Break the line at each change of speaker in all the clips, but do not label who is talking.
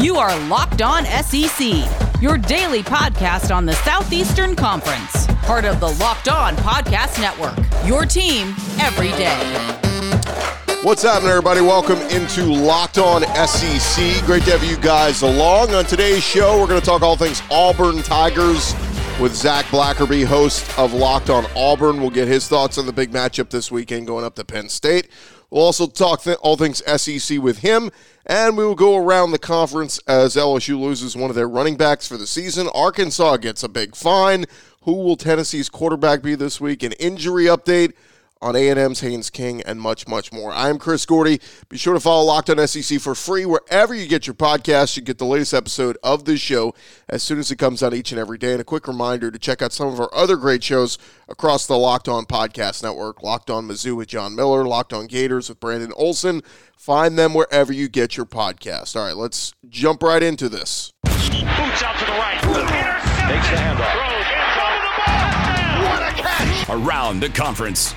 You are Locked On SEC, your daily podcast on the Southeastern Conference, part of the Locked On Podcast Network. Your team every day.
What's happening, everybody? Welcome into Locked On SEC. Great to have you guys along. On today's show, we're going to talk all things Auburn Tigers with Zach Blackerby, host of Locked On Auburn. We'll get his thoughts on the big matchup this weekend going up to Penn State. We'll also talk th- all things SEC with him, and we will go around the conference as LSU loses one of their running backs for the season. Arkansas gets a big fine. Who will Tennessee's quarterback be this week? An injury update on A&M's Haynes King and much, much more. I'm Chris Gordy. Be sure to follow Locked on SEC for free wherever you get your podcast. You get the latest episode of this show as soon as it comes out each and every day. And a quick reminder to check out some of our other great shows across the Locked On Podcast Network. Locked On Mizzou with John Miller, Locked On Gators with Brandon Olson. Find them wherever you get your podcast. All right, let's jump right into this.
Boots out to the right. Takes the handoff. What a catch!
Around the conference.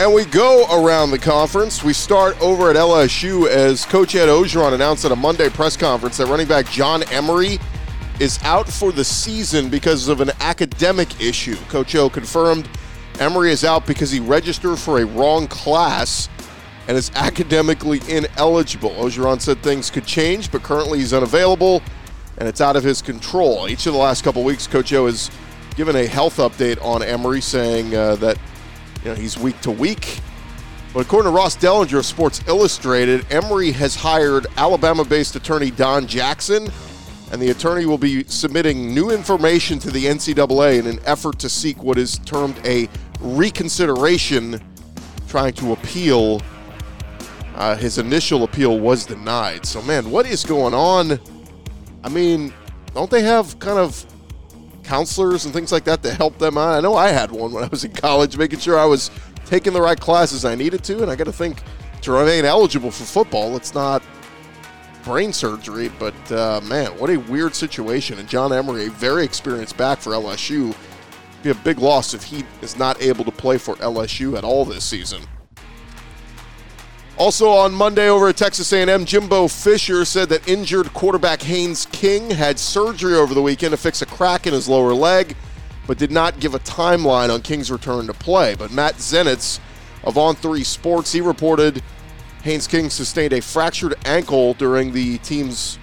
And we go around the conference. We start over at LSU as Coach Ed Orgeron announced at a Monday press conference that running back John Emery is out for the season because of an academic issue. Coach O confirmed Emery is out because he registered for a wrong class and is academically ineligible. Orgeron said things could change, but currently he's unavailable and it's out of his control. Each of the last couple weeks, Coach O has given a health update on Emery, saying uh, that you know, he's week to week. But according to Ross Dellenger of Sports Illustrated, Emery has hired Alabama based attorney Don Jackson, and the attorney will be submitting new information to the NCAA in an effort to seek what is termed a reconsideration, trying to appeal. Uh, his initial appeal was denied. So, man, what is going on? I mean, don't they have kind of counselors and things like that to help them out. I know I had one when I was in college, making sure I was taking the right classes I needed to. And I got to think to remain eligible for football, it's not brain surgery, but uh, man, what a weird situation. And John Emery, a very experienced back for LSU, be a big loss if he is not able to play for LSU at all this season. Also on Monday over at Texas A&M, Jimbo Fisher said that injured quarterback Haynes King had surgery over the weekend to fix a crack in his lower leg, but did not give a timeline on King's return to play. But Matt Zenitz of On3 Sports, he reported Haynes King sustained a fractured ankle during the team's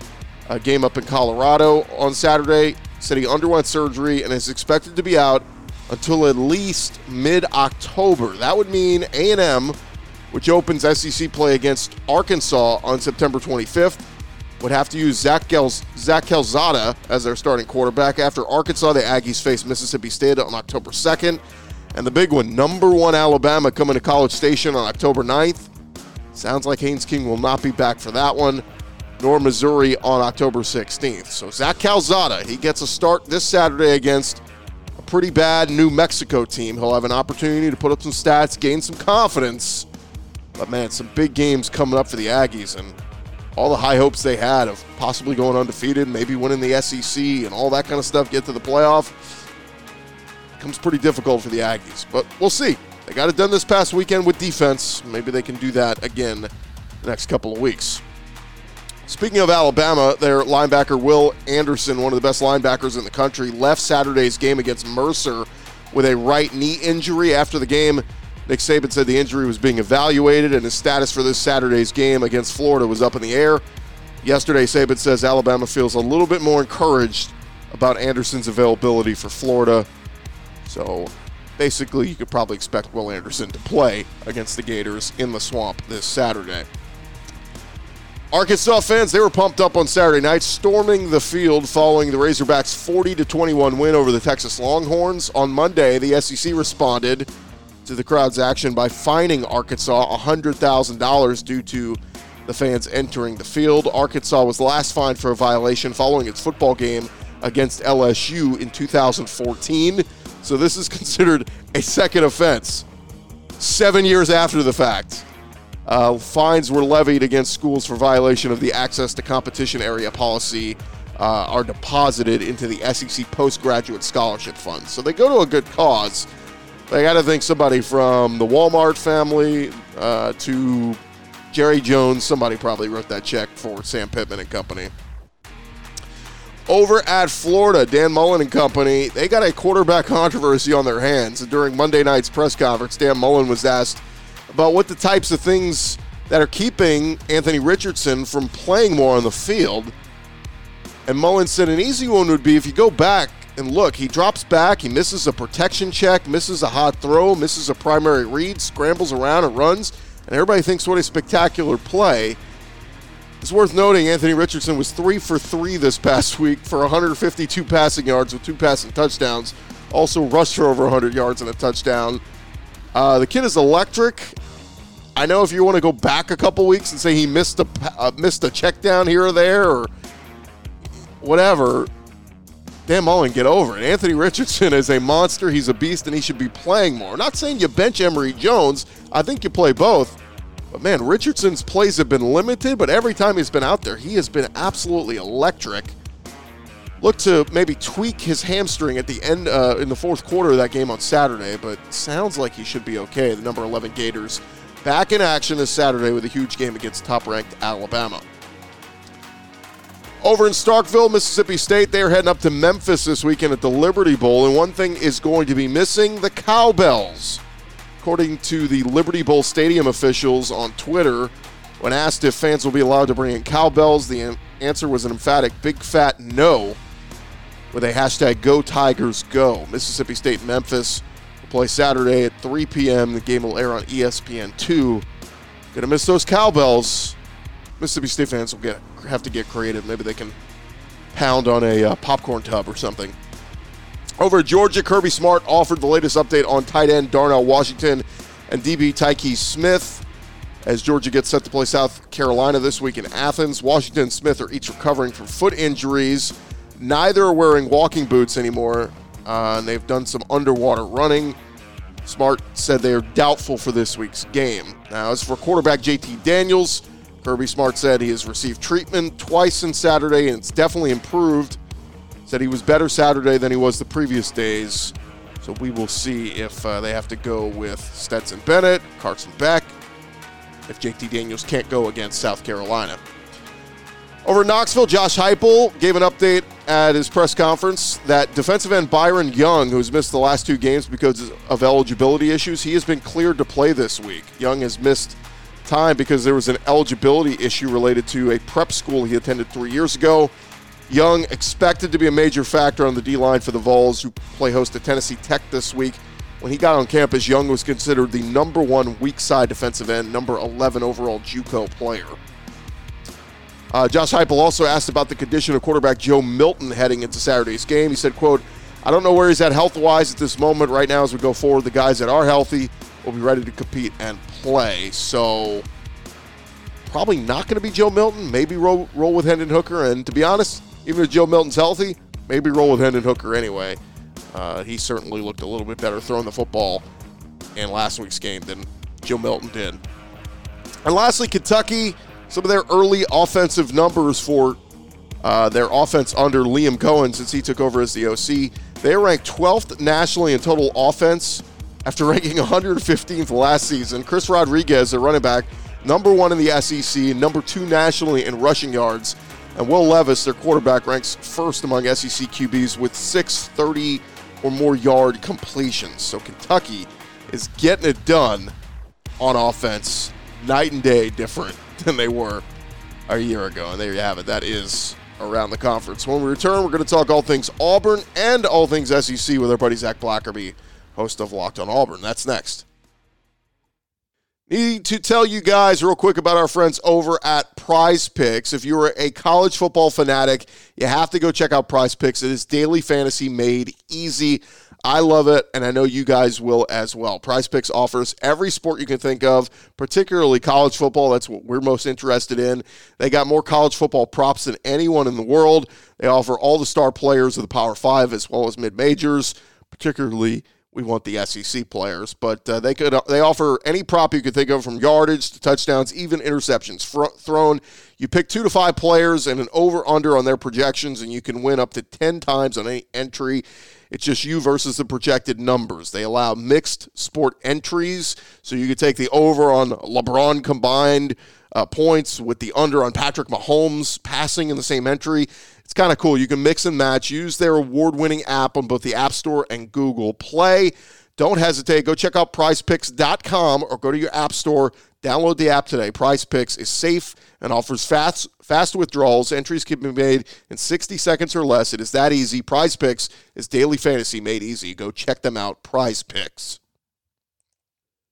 uh, game up in Colorado on Saturday. Said he underwent surgery and is expected to be out until at least mid-October. That would mean A&M – which opens SEC play against Arkansas on September 25th. Would have to use Zach, Zach Calzada as their starting quarterback. After Arkansas, the Aggies face Mississippi State on October 2nd. And the big one, number one Alabama coming to College Station on October 9th. Sounds like Haynes King will not be back for that one, nor Missouri on October 16th. So Zach Calzada, he gets a start this Saturday against a pretty bad New Mexico team. He'll have an opportunity to put up some stats, gain some confidence but man, some big games coming up for the Aggies and all the high hopes they had of possibly going undefeated, maybe winning the SEC and all that kind of stuff, get to the playoff, becomes pretty difficult for the Aggies. But we'll see. They got it done this past weekend with defense. Maybe they can do that again the next couple of weeks. Speaking of Alabama, their linebacker Will Anderson, one of the best linebackers in the country, left Saturday's game against Mercer with a right knee injury after the game. Nick Saban said the injury was being evaluated and his status for this Saturday's game against Florida was up in the air. Yesterday, Saban says Alabama feels a little bit more encouraged about Anderson's availability for Florida. So basically, you could probably expect Will Anderson to play against the Gators in the swamp this Saturday. Arkansas fans, they were pumped up on Saturday night, storming the field following the Razorbacks' 40 21 win over the Texas Longhorns. On Monday, the SEC responded to the crowd's action by fining Arkansas $100,000 due to the fans entering the field. Arkansas was last fined for a violation following its football game against LSU in 2014. So this is considered a second offense. Seven years after the fact, uh, fines were levied against schools for violation of the access to competition area policy. Uh, are deposited into the SEC postgraduate scholarship fund. So they go to a good cause. I got to think somebody from the Walmart family uh, to Jerry Jones. Somebody probably wrote that check for Sam Pittman and company. Over at Florida, Dan Mullen and company, they got a quarterback controversy on their hands. During Monday night's press conference, Dan Mullen was asked about what the types of things that are keeping Anthony Richardson from playing more on the field. And Mullen said an easy one would be if you go back and look, he drops back, he misses a protection check, misses a hot throw, misses a primary read, scrambles around and runs, and everybody thinks what a spectacular play. It's worth noting Anthony Richardson was three for three this past week for 152 passing yards with two passing touchdowns. Also rushed for over 100 yards and a touchdown. Uh, the kid is electric. I know if you want to go back a couple weeks and say he missed a uh, missed a check down here or there or whatever, Dan Mullen, get over it. Anthony Richardson is a monster. He's a beast, and he should be playing more. I'm not saying you bench Emory Jones. I think you play both. But man, Richardson's plays have been limited, but every time he's been out there, he has been absolutely electric. Look to maybe tweak his hamstring at the end uh, in the fourth quarter of that game on Saturday, but sounds like he should be okay. The number 11 Gators back in action this Saturday with a huge game against top-ranked Alabama. Over in Starkville, Mississippi State, they're heading up to Memphis this weekend at the Liberty Bowl, and one thing is going to be missing the cowbells. According to the Liberty Bowl stadium officials on Twitter, when asked if fans will be allowed to bring in cowbells, the answer was an emphatic big fat no with a hashtag Go Tigers Go. Mississippi State Memphis will play Saturday at 3 p.m. The game will air on ESPN2. Gonna miss those cowbells. Mississippi State fans will get have to get creative. Maybe they can pound on a uh, popcorn tub or something. Over Georgia, Kirby Smart offered the latest update on tight end Darnell Washington and DB Tykee Smith as Georgia gets set to play South Carolina this week in Athens. Washington and Smith are each recovering from foot injuries. Neither are wearing walking boots anymore, uh, and they've done some underwater running. Smart said they are doubtful for this week's game. Now, as for quarterback JT Daniels, Kirby Smart said he has received treatment twice since Saturday and it's definitely improved. Said he was better Saturday than he was the previous days. So we will see if uh, they have to go with Stetson Bennett, Carson Beck, if JT Daniels can't go against South Carolina. Over in Knoxville, Josh Heupel gave an update at his press conference that defensive end Byron Young, who's missed the last two games because of eligibility issues, he has been cleared to play this week. Young has missed time because there was an eligibility issue related to a prep school he attended three years ago. Young expected to be a major factor on the D line for the Vols, who play host to Tennessee Tech this week. When he got on campus, Young was considered the number one weak side defensive end, number 11 overall JUCO player. Uh, Josh Heupel also asked about the condition of quarterback Joe Milton heading into Saturday's game. He said, quote, I don't know where he's at health-wise at this moment. Right now, as we go forward, the guys that are healthy will be ready to compete and play. So probably not going to be Joe Milton. Maybe roll, roll with Hendon Hooker. And to be honest, even if Joe Milton's healthy, maybe roll with Hendon Hooker anyway. Uh, he certainly looked a little bit better throwing the football in last week's game than Joe Milton did. And lastly, Kentucky some of their early offensive numbers for uh, their offense under Liam Coen since he took over as the OC. They ranked 12th nationally in total offense after ranking 115th last season. Chris Rodriguez, their running back, number one in the SEC, number two nationally in rushing yards. And Will Levis, their quarterback, ranks first among SEC QBs with 630 or more yard completions. So Kentucky is getting it done on offense. Night and day different than they were a year ago. And there you have it. That is around the conference. When we return, we're going to talk all things Auburn and all things SEC with our buddy Zach Blackerby, host of Locked on Auburn. That's next. Need to tell you guys real quick about our friends over at Prize Picks. If you're a college football fanatic, you have to go check out Prize Picks. It is daily fantasy made easy. I love it, and I know you guys will as well. Prize Picks offers every sport you can think of, particularly college football. That's what we're most interested in. They got more college football props than anyone in the world. They offer all the star players of the Power Five as well as mid majors, particularly we want the SEC players, but uh, they could they offer any prop you could think of from yardage to touchdowns, even interceptions fr- thrown. You pick two to five players and an over under on their projections, and you can win up to ten times on any entry. It's just you versus the projected numbers. They allow mixed sport entries, so you could take the over on LeBron combined uh, points with the under on Patrick Mahomes passing in the same entry. It's kind of cool. You can mix and match. Use their award winning app on both the App Store and Google Play. Don't hesitate. Go check out prizepicks.com or go to your App Store. Download the app today. Prize Picks is safe and offers fast fast withdrawals. Entries can be made in 60 seconds or less. It is that easy. Prize Picks is daily fantasy made easy. Go check them out. Prize Picks.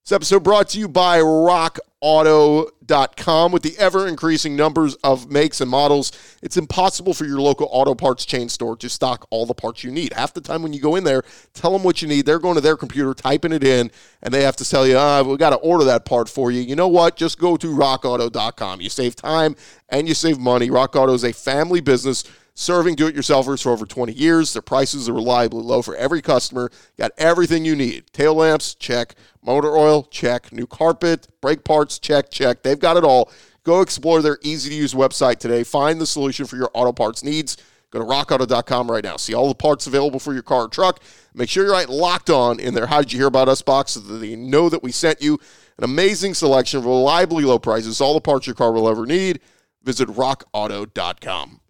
This episode brought to you by RockAuto.com. With the ever increasing numbers of makes and models, it's impossible for your local auto parts chain store to stock all the parts you need. Half the time when you go in there, tell them what you need. They're going to their computer, typing it in, and they have to tell you, ah, we got to order that part for you. You know what? Just go to RockAuto.com. You save time and you save money. Rock Auto is a family business serving do-it-yourselfers for over 20 years. Their prices are reliably low for every customer. Got everything you need. Tail lamps, check. Motor oil, check. New carpet, brake parts, check, check. They've got it all. Go explore their easy-to-use website today. Find the solution for your auto parts needs. Go to rockauto.com right now. See all the parts available for your car or truck. Make sure you're right locked on in there. How did you hear about us box so that they know that we sent you an amazing selection of reliably low prices, all the parts your car will ever need. Visit rockauto.com.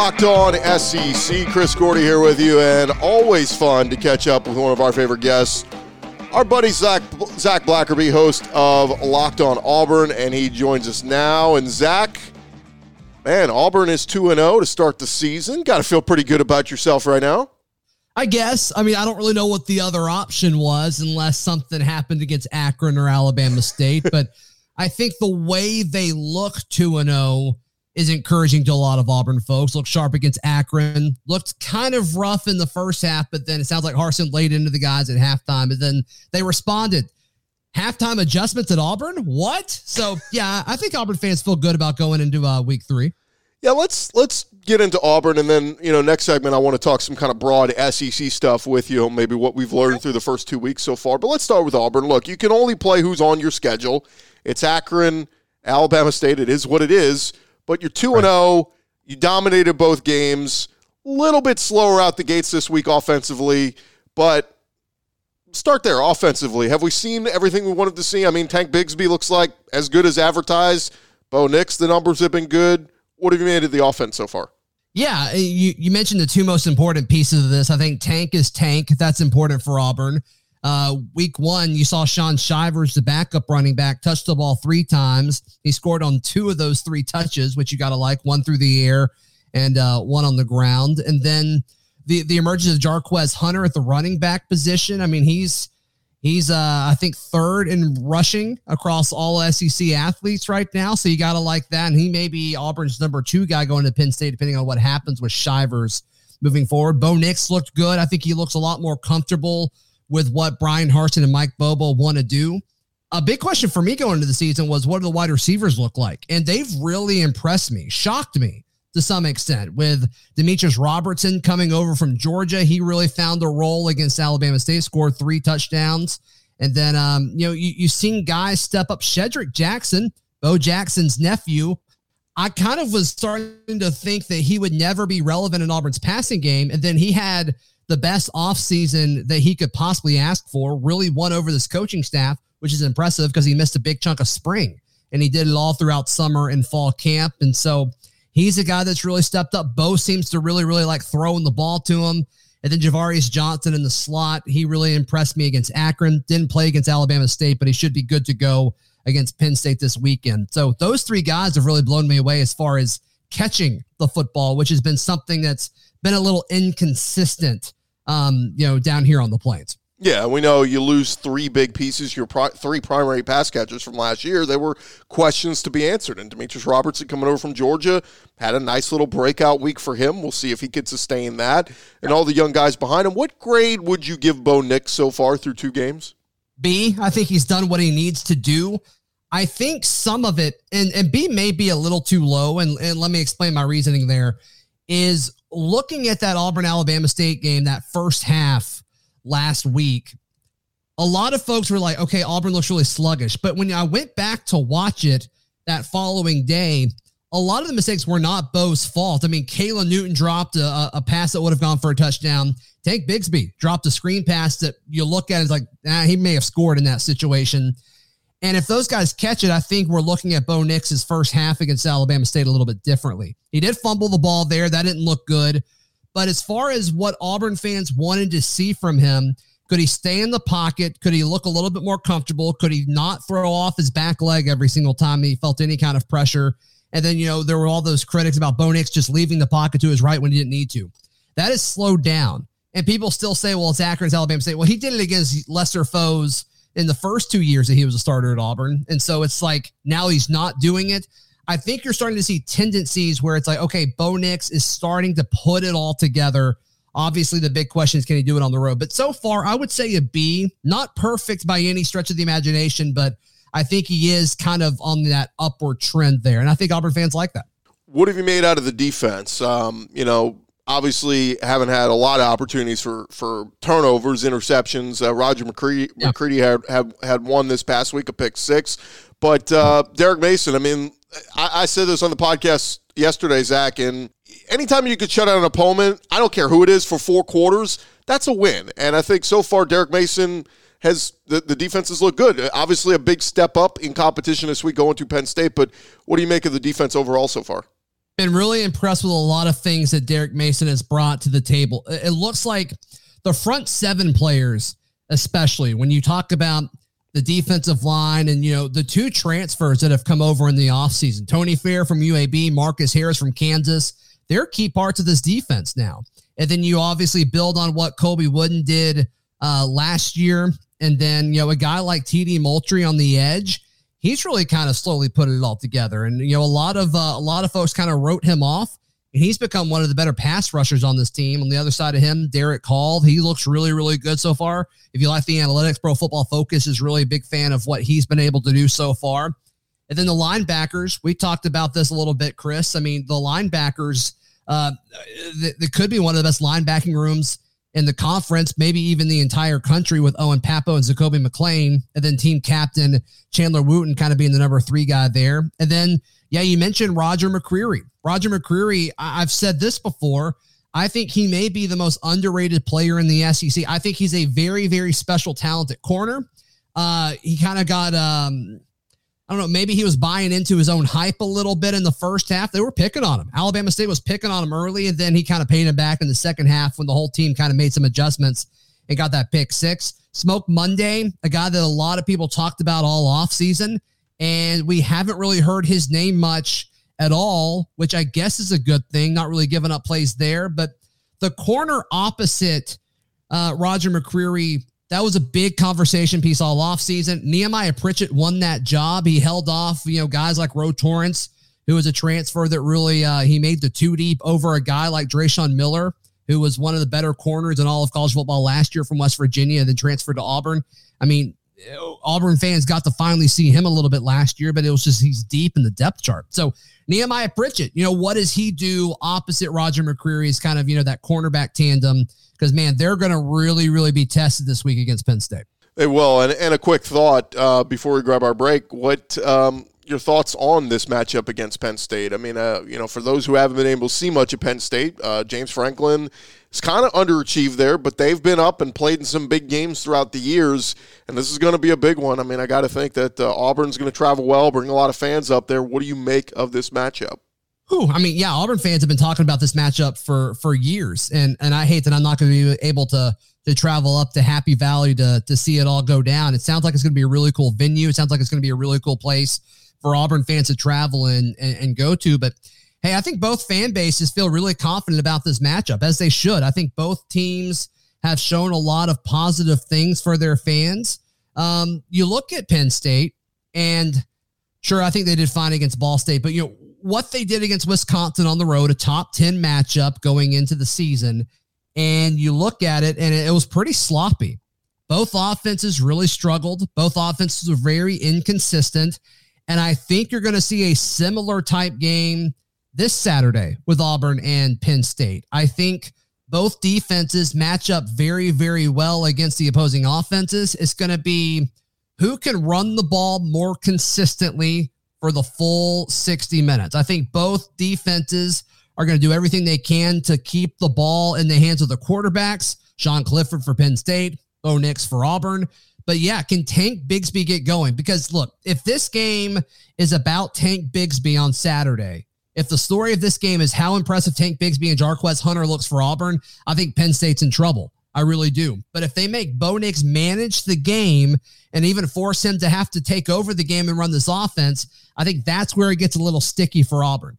locked on SEC. Chris Gordy here with you, and always fun to catch up with one of our favorite guests, our buddy Zach Zach Blackerby, host of Locked On Auburn, and he joins us now. And Zach, man, Auburn is two and zero to start the season. Got to feel pretty good about yourself right now.
I guess. I mean, I don't really know what the other option was unless something happened against Akron or Alabama State, but I think the way they look 2 and 0 is encouraging to a lot of Auburn folks. Looked sharp against Akron. Looked kind of rough in the first half, but then it sounds like Harsin laid into the guys at halftime, and then they responded. Halftime adjustments at Auburn? What? So yeah, I think Auburn fans feel good about going into uh, week three.
Yeah, let's let's get into Auburn, and then you know next segment I want to talk some kind of broad SEC stuff with you, maybe what we've learned through the first two weeks so far. But let's start with Auburn. Look, you can only play who's on your schedule. It's Akron, Alabama State. It is what it is but you're 2 and 0. You dominated both games. A little bit slower out the gates this week offensively, but start there offensively. Have we seen everything we wanted to see? I mean, Tank Bigsby looks like as good as advertised. Bo Nix, the numbers have been good. What have you made of the offense so far?
Yeah, you, you mentioned the two most important pieces of this. I think Tank is Tank. That's important for Auburn. Uh, week one, you saw Shaun Shivers, the backup running back, touch the ball three times. He scored on two of those three touches, which you got to like one through the air and uh, one on the ground. And then the the emergence of Jarquez Hunter at the running back position. I mean, he's he's uh, I think third in rushing across all SEC athletes right now. So you got to like that. And he may be Auburn's number two guy going to Penn State, depending on what happens with Shivers moving forward. Bo Nix looked good. I think he looks a lot more comfortable with what Bryan Harsin and Mike Bobo want to do. A big question for me going into the season was what do the wide receivers look like? And they've really impressed me, shocked me to some extent with Demetris Robertson coming over from Georgia. He really found a role against Alabama State, scored three touchdowns. And then, um, you know, you, you've seen guys step up. Shedrick Jackson, Bo Jackson's nephew, I kind of was starting to think that he would never be relevant in Auburn's passing game. And then he had the best offseason that he could possibly ask for, really won over this coaching staff, which is impressive because he missed a big chunk of spring and he did it all throughout summer and fall camp. And so he's a guy that's really stepped up. Bo seems to really, really like throwing the ball to him. And then Javarius Johnson in the slot, he really impressed me against Akron. Didn't play against Alabama State, but he should be good to go against Penn State this weekend. So those three guys have really blown me away as far as catching the football, which has been something that's been a little inconsistent um, you know, down here on the plains.
Yeah, we know you lose three big pieces, your pri- three primary pass catchers from last year. There were questions to be answered. And Demetris Robertson coming over from Georgia had a nice little breakout week for him. We'll see if he could sustain that. And all the young guys behind him. What grade would you give Bo Nix so far through two games?
B. I think he's done what he needs to do. I think some of it, and, and B may be a little too low. And, and let me explain my reasoning there is looking at that Auburn Alabama State game, that first half last week, a lot of folks were like, okay, Auburn looks really sluggish. But when I went back to watch it that following day, a lot of the mistakes were not Bo's fault. I mean, Kayla Newton dropped a, a pass that would have gone for a touchdown. Tank Bigsby dropped a screen pass that you look at it's like, ah, he may have scored in that situation. And if those guys catch it, I think we're looking at Bo Nix's first half against Alabama State a little bit differently. He did fumble the ball there. That didn't look good. But as far as what Auburn fans wanted to see from him, could he stay in the pocket? Could he look a little bit more comfortable? Could he not throw off his back leg every single time he felt any kind of pressure? And then, you know, there were all those critics about Bo Nix just leaving the pocket to his right when he didn't need to. That is slowed down. And people still say, well, it's Akron's Alabama State. Well, he did it against lesser foes in the first two years that he was a starter at Auburn. And so it's like now he's not doing it. I think you're starting to see tendencies where it's like, okay, Bo Nix is starting to put it all together. Obviously, the big question is can he do it on the road? But so far, I would say a B. Not perfect by any stretch of the imagination, but I think he is kind of on that upward trend there. And I think Auburn fans like that.
What have you made out of the defense? Um, you know, obviously haven't had a lot of opportunities for for turnovers, interceptions. Uh, Roger McCreary, yeah. McCreary had, had had one this past week, a pick six. But uh, Derek Mason, I mean, I, I, said this on the podcast yesterday, Zach, and anytime you could shut out an opponent, I don't care who it is, for four quarters, that's a win. And I think so far, Derek Mason has the, the defenses look good. Obviously, a big step up in competition this week going to Penn State. But what do you make of the defense overall so far?
Been really impressed with a lot of things that Derek Mason has brought to the table. It looks like the front seven players, especially when you talk about the defensive line and you know the two transfers that have come over in the offseason tony fair from uab marcus harris from kansas they're key parts of this defense now and then you obviously build on what colby wooden did uh, last year and then you know a guy like td moultrie on the edge he's really kind of slowly put it all together. And you know, a lot of uh, a lot of folks kind of wrote him off, and he's become one of the better pass rushers on this team. On the other side of him, Derek Hall, he looks really really good so far. If you like the analytics, Pro Football Focus is really a big fan of what he's been able to do so far. And then the linebackers, we talked about this a little bit, Chris. I mean, the linebackers, uh, they could be one of the best linebacking rooms in the conference, maybe even the entire country with Owen Pappoe and Zakoby McClain, and then team captain Chandler Wooten kind of being the number three guy there. And then, yeah, you mentioned Roger McCreary. Roger McCreary, I- I've said this before. I think he may be the most underrated player in the SEC. I think he's a very, very special, talented corner. Uh, he kind of got um, I don't know, maybe he was buying into his own hype a little bit in the first half. They were picking on him. Alabama State was picking on him early, and then he kind of paid him back in the second half when the whole team kind of made some adjustments and got that pick six. Smoke Monday, a guy that a lot of people talked about all off season, and we haven't really heard his name much at all, which I guess is a good thing. Not really giving up plays there, but the corner opposite uh, Roger McCreary that was a big conversation piece all offseason. Nehemiah Pritchett won that job. He held off, you know, guys like Ro Torrence, who was a transfer that really uh, he made the two deep over a guy like Dreshun Miller, who was one of the better corners in all of college football last year from West Virginia, then transferred to Auburn. I mean, Auburn fans got to finally see him a little bit last year, but it was just he's deep in the depth chart. So Nehemiah Pritchett, you know, what does he do opposite Roger McCreary's kind of, you know, that cornerback tandem? Because man, they're going to really, really be tested this week against Penn State.
They will. And, and a quick thought uh, before we grab our break: what um, your thoughts on this matchup against Penn State? I mean, uh, you know, for those who haven't been able to see much of Penn State, uh, James Franklin is kind of underachieved there, but they've been up and played in some big games throughout the years, and this is going to be a big one. I mean, I got to think that uh, Auburn's going to travel well, bring a lot of fans up there. What do you make of this matchup?
Ooh, I mean, yeah, Auburn fans have been talking about this matchup for for years, and and I hate that I'm not going to be able to to travel up to Happy Valley to to see it all go down. It sounds like it's going to be a really cool venue. It sounds like it's going to be a really cool place for Auburn fans to travel and, and, and go to. But hey, I think both fan bases feel really confident about this matchup, as they should. I think both teams have shown a lot of positive things for their fans. Um, you look at Penn State, and sure, I think they did fine against Ball State, but you know what they did against Wisconsin on the road, a top 10 matchup going into the season, and you look at it, and it was pretty sloppy. Both offenses really struggled. Both offenses were very inconsistent. And I think you're going to see a similar type game this Saturday with Auburn and Penn State. I think both defenses match up very, very well against the opposing offenses. It's going to be who can run the ball more consistently for the full 60 minutes. I think both defenses are going to do everything they can to keep the ball in the hands of the quarterbacks. Sean Clifford for Penn State, Bo Nix for Auburn. But yeah, can Tank Bigsby get going? Because look, if this game is about Tank Bigsby on Saturday, if the story of this game is how impressive Tank Bigsby and Jarquez Hunter looks for Auburn, I think Penn State's in trouble. I really do. But if they make Bo Nix manage the game and even force him to have to take over the game and run this offense, I think that's where it gets a little sticky for Auburn.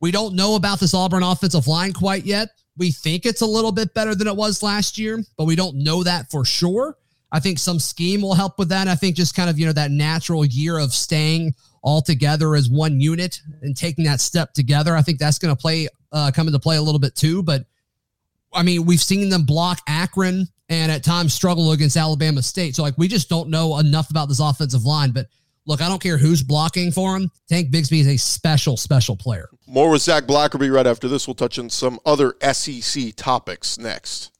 We don't know about this Auburn offensive line quite yet. We think it's a little bit better than it was last year, but we don't know that for sure. I think some scheme will help with that. I think just kind of, you know, that natural year of staying all together as one unit and taking that step together. I think that's going to play, uh, come into play a little bit too. But I mean, we've seen them block Akron and at times struggle against Alabama State. So, like, we just don't know enough about this offensive line. But look, I don't care who's blocking for him. Tank Bigsby is a special, special player.
More with Zach Blackerby right after this. We'll touch on some other SEC topics next.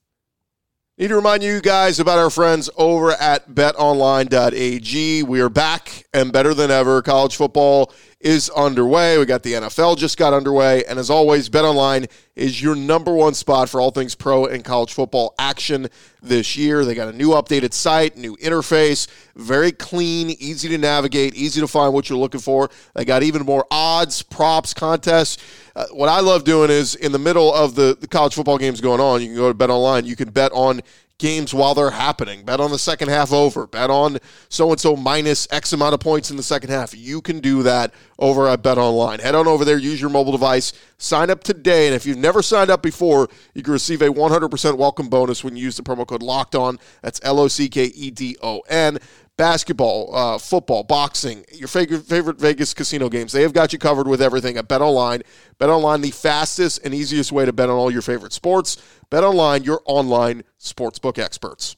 Need to remind you guys about our friends over at betonline.ag. We are back and better than ever. College football is underway. We got the NFL just got underway. And as always, BetOnline is your number one spot for all things pro and college football action this year. They got a new updated site, new interface, very clean, easy to navigate, easy to find what you're looking for. They got even more odds, props, contests. Uh, what I love doing is in the middle of the, the college football games going on, you can go to BetOnline. You can bet on games while they're happening. Bet on the second half over. Bet on so and so minus X amount of points in the second half. You can do that over at Bet Online. Head on over there, use your mobile device, sign up today, and if you've never signed up before, you can receive a 100% welcome bonus when you use the promo code Locked On. That's L O C K E D O N basketball, uh, football, boxing, your favorite, favorite Vegas casino games. They have got you covered with everything at Bet Online. Bet Online, the fastest and easiest way to bet on all your favorite sports. Bet Online, your online sportsbook experts.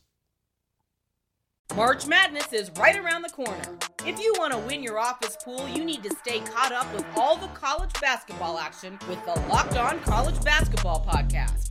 March Madness is right around the corner. If you want to win your office pool, you need to stay caught up with all the college basketball action with the Locked On College Basketball Podcast.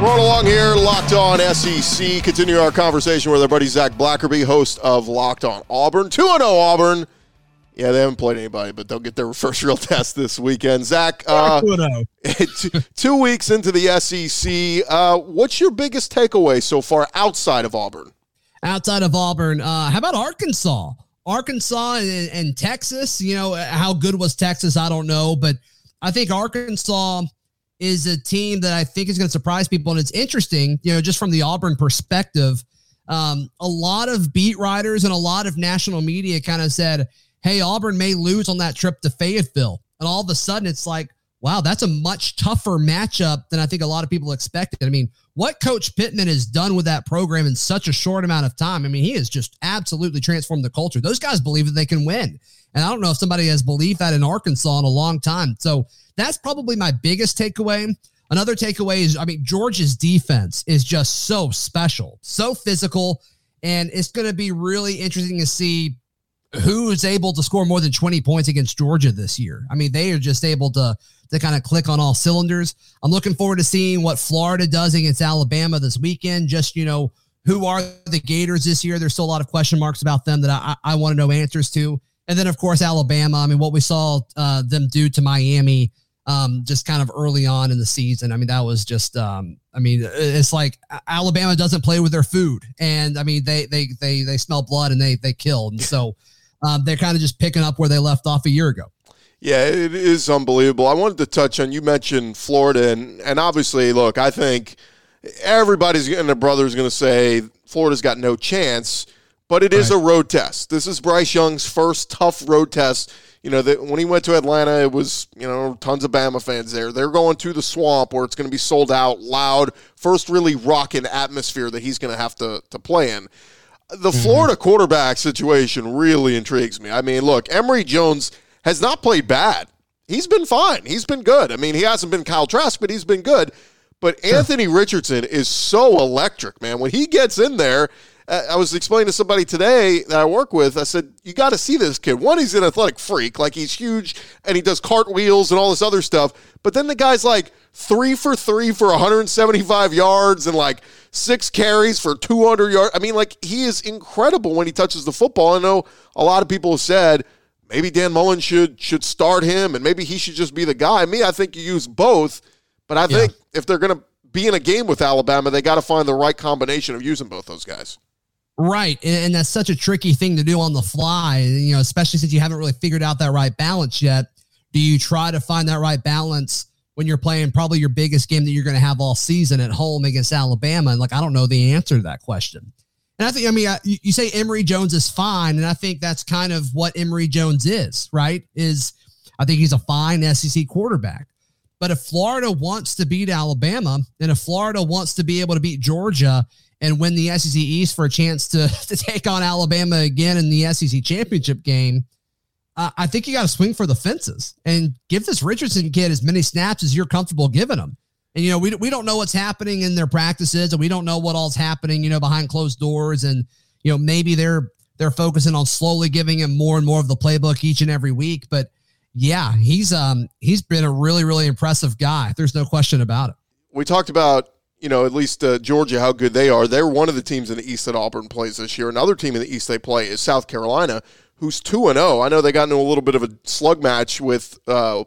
Rolling along here, Locked On SEC. Continue our conversation with our buddy Zach Blackerby, host of Locked On Auburn. 2 0 Auburn. Yeah, they haven't played anybody, but they'll get their first real test this weekend. Zach, uh, two, two weeks into the SEC, uh, what's your biggest takeaway so far outside of Auburn?
Outside of Auburn, uh, how about Arkansas? Arkansas and, and Texas, you know, how good was Texas? I don't know, but I think Arkansas is a team that I think is going to surprise people. And it's interesting, you know, just from the Auburn perspective, um, a lot of beat writers and a lot of national media kind of said, hey, Auburn may lose on that trip to Fayetteville. And all of a sudden, it's like, wow, that's a much tougher matchup than I think a lot of people expected. I mean, what Coach Pittman has done with that program in such a short amount of time, I mean, he has just absolutely transformed the culture. Those guys believe that they can win. And I don't know if somebody has believed that in Arkansas in a long time. So that's probably my biggest takeaway. Another takeaway is, I mean, Georgia's defense is just so special, so physical, and it's going to be really interesting to see who is able to score more than 20 points against Georgia this year. I mean, they are just able to to kind of click on all cylinders. I'm looking forward to seeing what Florida does against Alabama this weekend. Just, you know, who are the Gators this year? There's still a lot of question marks about them that I, I want to know answers to. And then, of course, Alabama. I mean, what we saw uh, them do to Miami um, just kind of early on in the season. I mean, that was just, um, I mean, it's like Alabama doesn't play with their food, and I mean, they they they they smell blood and they they kill, and so um, they're kind of just picking up where they left off a year ago.
Yeah, it is unbelievable. I wanted to touch on you mentioned Florida, and and obviously, look, I think everybody's and their brother's going to say Florida's got no chance. but it is right. a road test. This is Bryce Young's first tough road test. You know, that when he went to Atlanta, it was, you know, tons of Bama fans there. They're going to the swamp where it's going to be sold out, loud, first really rocking atmosphere that he's going to have to to play in. The mm-hmm. Florida quarterback situation really intrigues me. I mean, look, Emory Jones has not played bad. He's been fine. He's been good. I mean, he hasn't been Kyle Trask, but he's been good. But sure. Anthony Richardson is so electric, man. When he gets in there, I was explaining to somebody today that I work with. I said, "You got to see this kid. One, he's an athletic freak, like he's huge, and he does cartwheels and all this other stuff. But then the guy's like three for three for 175 yards and like six carries for 200 yards. I mean, like he is incredible when he touches the football. I know a lot of people have said maybe Dan Mullen should should start him, and maybe he should just be the guy. Me, I think you use both, but I yeah. think if they're going to be in a game with Alabama, they got to find the right combination of using both those guys.
Right. And, and, that's such a tricky thing to do on the fly, you know, especially since you haven't really figured out that right balance yet. Do you try to find that right balance when you're playing probably your biggest game that you're going to have all season at home against Alabama? And like, I don't know the answer to that question. And I think, I mean, you, you say Emory Jones is fine. And I think that's kind of what Emory Jones is, right? Is I think he's a fine SEC quarterback. But if Florida wants to beat Alabama and if Florida wants to be able to beat Georgia, and win the SEC East for a chance to, to take on Alabama again in the SEC championship game, uh, I think you got to swing for the fences and give this Richardson kid as many snaps as you're comfortable giving him. And, you know, we, we don't know what's happening in their practices and we don't know what all's happening, you know, behind closed doors. And, you know, maybe they're, they're focusing on slowly giving him more and more of the playbook each and every week. But yeah, he's, um, he's been a really, really impressive guy. There's no question about it.
We talked about you know, at least uh, Georgia, how good they are. They're one of the teams in the East that Auburn plays this year. Another team in the East they play is South Carolina, who's 2 and 0. I know they got into a little bit of a slug match with uh,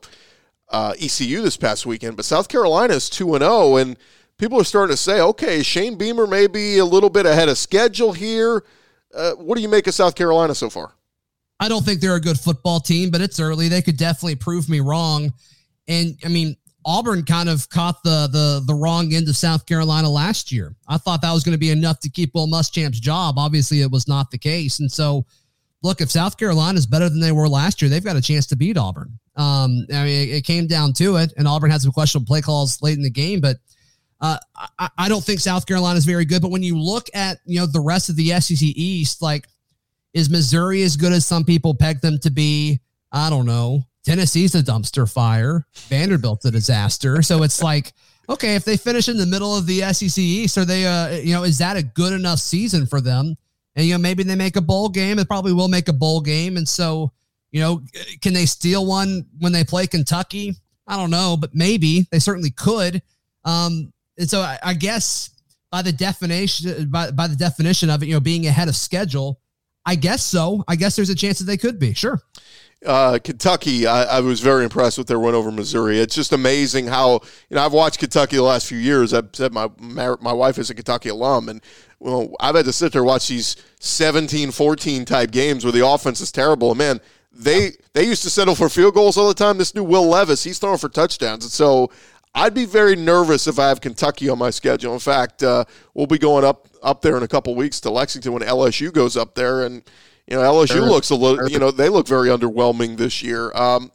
uh, ECU this past weekend, but South Carolina is 2 and 0. And people are starting to say, okay, Shane Beamer may be a little bit ahead of schedule here. Uh, what do you make of South Carolina so far?
I don't think they're a good football team, but it's early. They could definitely prove me wrong. And I mean, Auburn kind of caught the the the wrong end of South Carolina last year. I thought that was going to be enough to keep Will Muschamp's job. Obviously, it was not the case. And so, look, if South Carolina is better than they were last year, they've got a chance to beat Auburn. Um, I mean, it, it came down to it, and Auburn had some questionable play calls late in the game, but. Uh, I, I don't think South Carolina is very good, but when you look at you know the rest of the SEC East, like is Missouri as good as some people peg them to be? I don't know. Tennessee's a dumpster fire. Vanderbilt's a disaster. So it's like, okay, if they finish in the middle of the SEC East, are they, uh, you know, is that a good enough season for them? And, you know, maybe they make a bowl game. It probably will make a bowl game. And so, you know, can they steal one when they play Kentucky? I don't know, but maybe they certainly could. Um, and so I, I guess by the definition, by, by the definition of it, you know, being ahead of schedule, I guess so. I guess there's a chance that they could be. Sure
uh, Kentucky, I, I, was very impressed with their win over Missouri. It's just amazing how you know I've watched Kentucky the last few years. I've said my my wife is a Kentucky alum, and well, I've had to sit there and watch these 17-14 type games where the offense is terrible. And man, they they used to settle for field goals all the time. This new Will Levis, he's throwing for touchdowns, and so I'd be very nervous if I have Kentucky on my schedule. In fact, uh, we'll be going up up there in a couple weeks to Lexington when LSU goes up there, and you know, LSU looks a little, you know, they look very underwhelming this year. Um,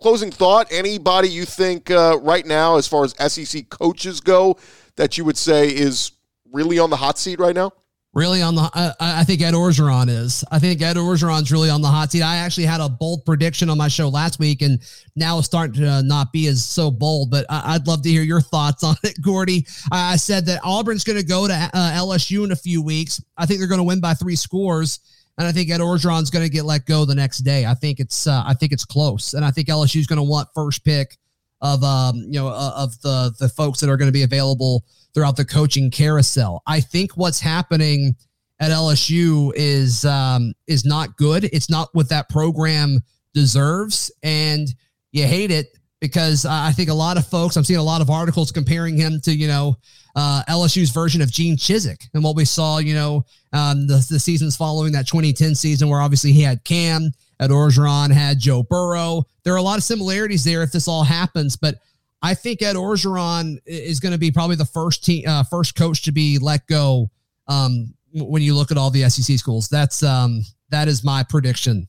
closing thought anybody you think uh, right now, as far as SEC coaches go, that you would say is really on the hot seat right now?
Really on the, uh, I think Ed Orgeron is. I think Ed Orgeron's really on the hot seat. I actually had a bold prediction on my show last week, and now it's starting to not be as so bold. But I, would love to hear your thoughts on it, Gordy. I said that Auburn's going to go to uh, LSU in a few weeks. I think they're going to win by three scores and I think Ed Orgeron's going to get let go the next day. I think it's uh, I think it's close, and I think LSU's going to want first pick of um you know uh, of the the folks that are going to be available throughout the coaching carousel. I think what's happening at LSU is um is not good. It's not what that program deserves, and you hate it because I think a lot of folks. I'm seeing a lot of articles comparing him to you know uh, LSU's version of Gene Chizik and what we saw, you know, um, the, the seasons following that 2010 season where obviously he had Cam, Ed Orgeron, had Joe Burrow. There are a lot of similarities there if this all happens, but I think Ed Orgeron is going to be probably the first team, uh, first coach to be let go, um, when you look at all the SEC schools. That's um, that is my prediction.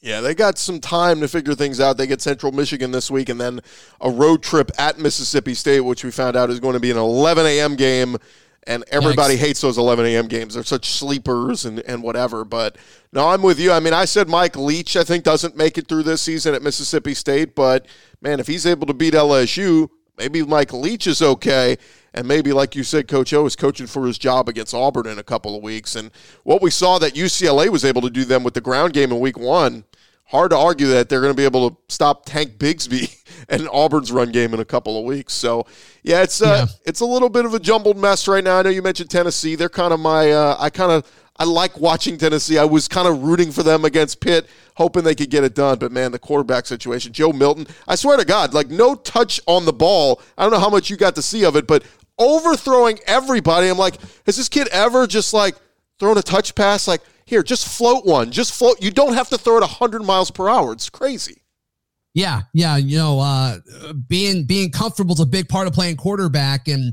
Yeah, they got some time to figure things out. They get Central Michigan this week and then a road trip at Mississippi State, which we found out is going to be an 11 a.m. game. And everybody Yikes. hates those 11 a.m. games. They're such sleepers and, and whatever. But no, I'm with you. I mean, I said Mike Leach, I think, doesn't make it through this season at Mississippi State. But man, if he's able to beat LSU, maybe Mike Leach is okay. And maybe, like you said, Coach O is coaching for his job against Auburn in a couple of weeks. And what we saw that UCLA was able to do them with the ground game in week one, hard to argue that they're going to be able to stop Tank Bigsby and Auburn's run game in a couple of weeks. So, yeah, it's uh, yeah. it's a little bit of a jumbled mess right now. I know you mentioned Tennessee; they're kind of my uh, I kind of I like watching Tennessee. I was kind of rooting for them against Pitt, hoping they could get it done. But man, the quarterback situation, Joe Milton, I swear to God, like no touch on the ball. I don't know how much you got to see of it, but overthrowing everybody. I'm like, has this kid ever just like thrown a touch pass? Like, here, just float one. Just float. You don't have to throw it 100 miles per hour. It's crazy.
Yeah, yeah. You know, uh, being being comfortable is a big part of playing quarterback, and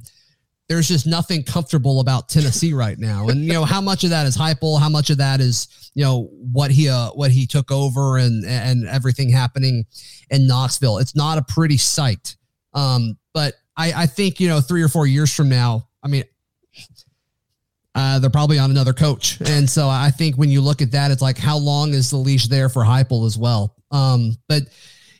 there's just nothing comfortable about Tennessee right now. And you know, how much of that is Heupel? How much of that is you know what he uh, what he took over and and everything happening in Knoxville? It's not a pretty sight. Um, but I, I think you know three or four years from now, I mean, uh, they're probably on another coach, and so I think when you look at that, it's like how long is the leash there for Heupel as well? Um, but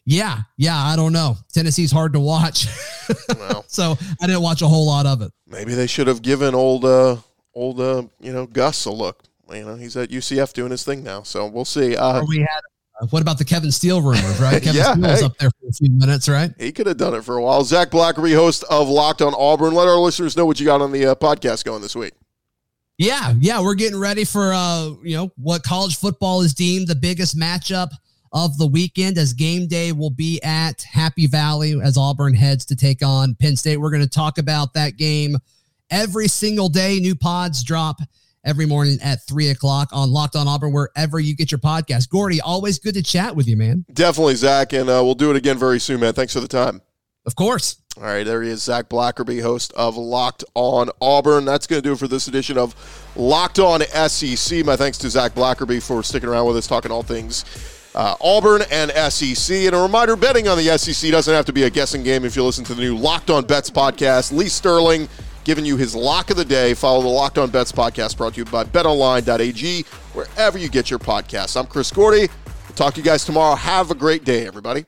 yeah, yeah, I don't know. Tennessee's hard to watch, well, so I didn't watch a whole lot of it.
Maybe they should have given old, uh, old, uh, you know, Gus a look. You know, he's at UCF doing his thing now, so we'll see. Uh,
we had what about the Kevin Steele rumors, right? Kevin yeah, Steele was hey, up there for a few minutes, right?
He could have done it for a while. Zach Blackerby, host of Locked on Auburn. Let our listeners know what you got on the uh, podcast going this week.
Yeah, yeah, we're getting ready for uh, you know, what college football is deemed the biggest matchup of the weekend as game day will be at Happy Valley as Auburn heads to take on Penn State. We're going to talk about that game every single day. New pods drop every morning at three o'clock on Locked On Auburn, wherever you get your podcast. Gordy, always good to chat with you, man.
Definitely, Zach, and uh, we'll do it again very soon, man. Thanks for the time.
Of course.
All right, there he is, Zach Blackerby, host of Locked On Auburn. That's going to do it for this edition of Locked On SEC. My thanks to Zach Blackerby for sticking around with us, talking all things uh, Auburn and SEC. And a reminder betting on the SEC doesn't have to be a guessing game if you listen to the new Locked On Bets podcast. Lee Sterling giving you his lock of the day. Follow the Locked On Bets podcast brought to you by betonline.ag, wherever you get your podcasts. I'm Chris Gordy. We'll talk to you guys tomorrow. Have a great day, everybody.